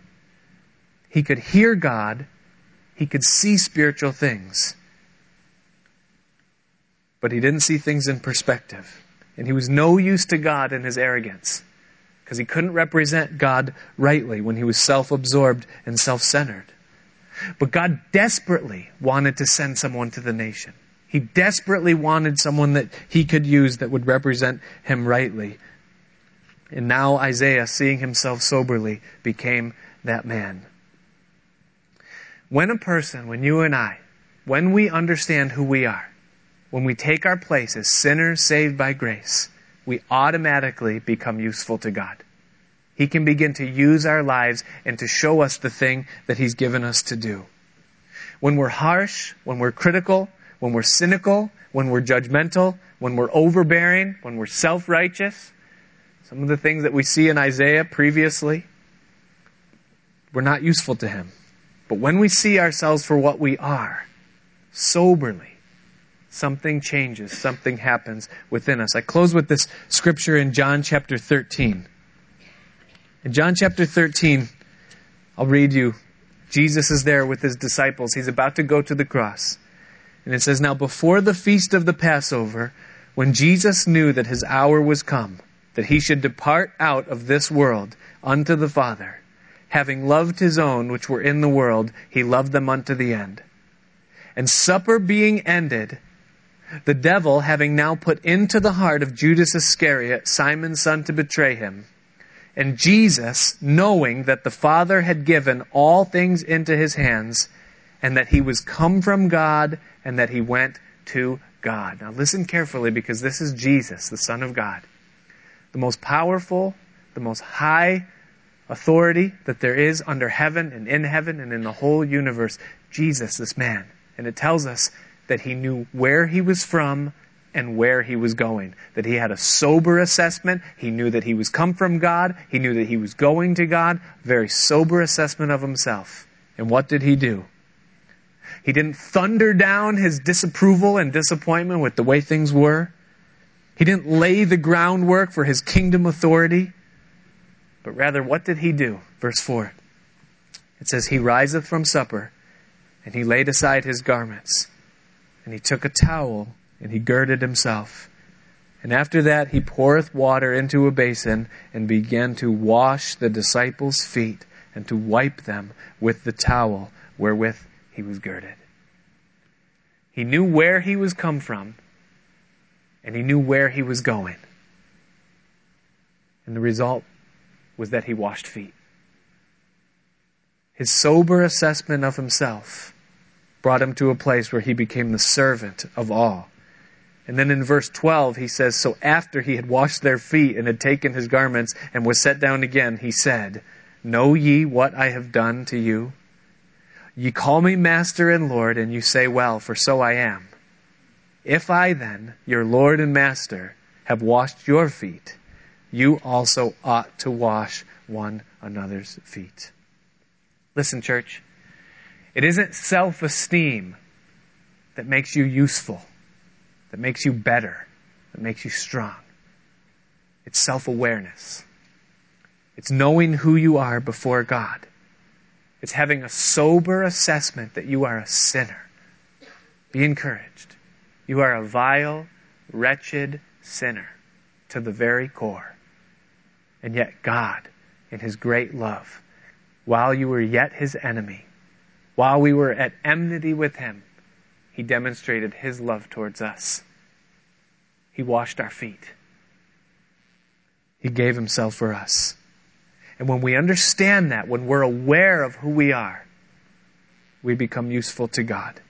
He could hear God. He could see spiritual things. But he didn't see things in perspective. And he was no use to God in his arrogance because he couldn't represent God rightly when he was self absorbed and self centered. But God desperately wanted to send someone to the nation. He desperately wanted someone that he could use that would represent him rightly. And now Isaiah, seeing himself soberly, became that man. When a person, when you and I, when we understand who we are, when we take our place as sinners saved by grace, we automatically become useful to God. He can begin to use our lives and to show us the thing that He's given us to do. When we're harsh, when we're critical, when we're cynical, when we're judgmental, when we're overbearing, when we're self righteous, some of the things that we see in Isaiah previously, we're not useful to Him. But when we see ourselves for what we are, soberly, something changes, something happens within us. I close with this scripture in John chapter 13. In John chapter 13, I'll read you. Jesus is there with his disciples. He's about to go to the cross. And it says, Now before the feast of the Passover, when Jesus knew that his hour was come, that he should depart out of this world unto the Father, having loved his own which were in the world, he loved them unto the end. And supper being ended, the devil having now put into the heart of Judas Iscariot, Simon's son, to betray him, and Jesus, knowing that the Father had given all things into his hands, and that he was come from God, and that he went to God. Now listen carefully because this is Jesus, the Son of God. The most powerful, the most high authority that there is under heaven and in heaven and in the whole universe. Jesus, this man. And it tells us that he knew where he was from and where he was going. That he had a sober assessment. He knew that he was come from God. He knew that he was going to God. Very sober assessment of himself. And what did he do? He didn't thunder down his disapproval and disappointment with the way things were. He didn't lay the groundwork for his kingdom authority. But rather, what did he do? Verse 4. It says, He riseth from supper, and he laid aside his garments, and he took a towel and he girded himself. And after that, he poureth water into a basin and began to wash the disciples' feet and to wipe them with the towel wherewith he was girded. He knew where he was come from and he knew where he was going. And the result was that he washed feet. His sober assessment of himself brought him to a place where he became the servant of all. And then in verse 12, he says, So after he had washed their feet and had taken his garments and was set down again, he said, Know ye what I have done to you? Ye call me Master and Lord, and you say, Well, for so I am. If I then, your Lord and Master, have washed your feet, you also ought to wash one another's feet. Listen, church, it isn't self esteem that makes you useful that makes you better, that makes you strong. It's self awareness. It's knowing who you are before God. It's having a sober assessment that you are a sinner. Be encouraged. You are a vile, wretched sinner to the very core. And yet God, in His great love, while you were yet His enemy, while we were at enmity with Him, he demonstrated His love towards us. He washed our feet. He gave Himself for us. And when we understand that, when we're aware of who we are, we become useful to God.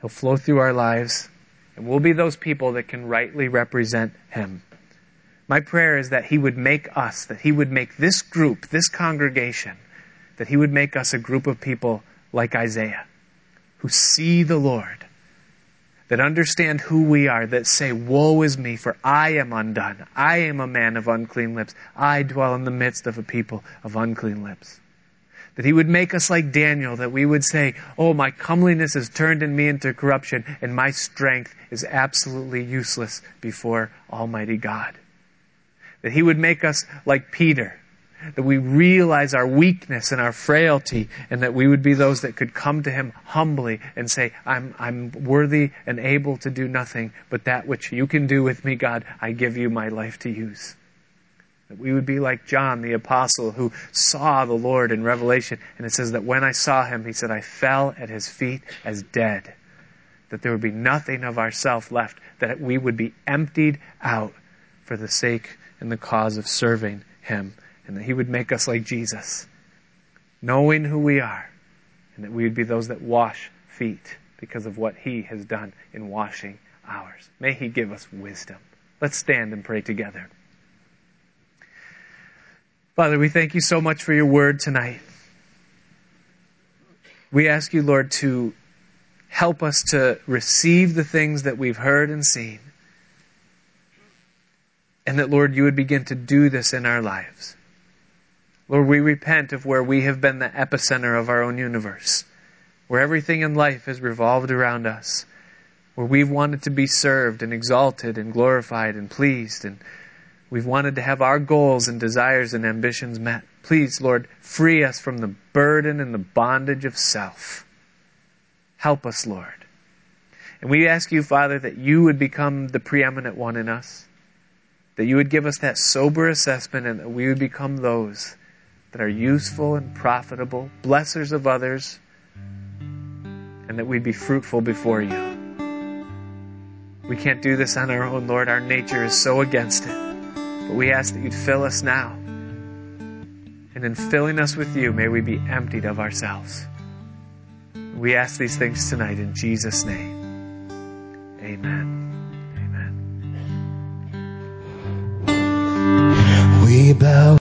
He'll flow through our lives, and we'll be those people that can rightly represent Him. My prayer is that He would make us, that He would make this group, this congregation, that He would make us a group of people like Isaiah who see the Lord, that understand who we are, that say, Woe is me, for I am undone. I am a man of unclean lips. I dwell in the midst of a people of unclean lips. That he would make us like Daniel, that we would say, Oh, my comeliness has turned in me into corruption, and my strength is absolutely useless before Almighty God. That he would make us like Peter, that we realize our weakness and our frailty, and that we would be those that could come to Him humbly and say, I'm, I'm worthy and able to do nothing, but that which you can do with me, God, I give you my life to use. That we would be like John the apostle who saw the Lord in Revelation, and it says that when I saw him, he said, I fell at his feet as dead. That there would be nothing of ourself left, that we would be emptied out for the sake and the cause of serving him and that He would make us like Jesus, knowing who we are, and that we would be those that wash feet because of what He has done in washing ours. May He give us wisdom. Let's stand and pray together. Father, we thank you so much for your word tonight. We ask you, Lord, to help us to receive the things that we've heard and seen. And that, Lord, you would begin to do this in our lives. Lord, we repent of where we have been the epicenter of our own universe, where everything in life has revolved around us, where we've wanted to be served and exalted and glorified and pleased, and we've wanted to have our goals and desires and ambitions met. Please, Lord, free us from the burden and the bondage of self. Help us, Lord. And we ask you, Father, that you would become the preeminent one in us, that you would give us that sober assessment, and that we would become those that are useful and profitable, blessers of others, and that we'd be fruitful before you. We can't do this on our own, Lord. Our nature is so against it. But we ask that you'd fill us now. And in filling us with you, may we be emptied of ourselves. We ask these things tonight in Jesus' name. Amen. Amen. We bow.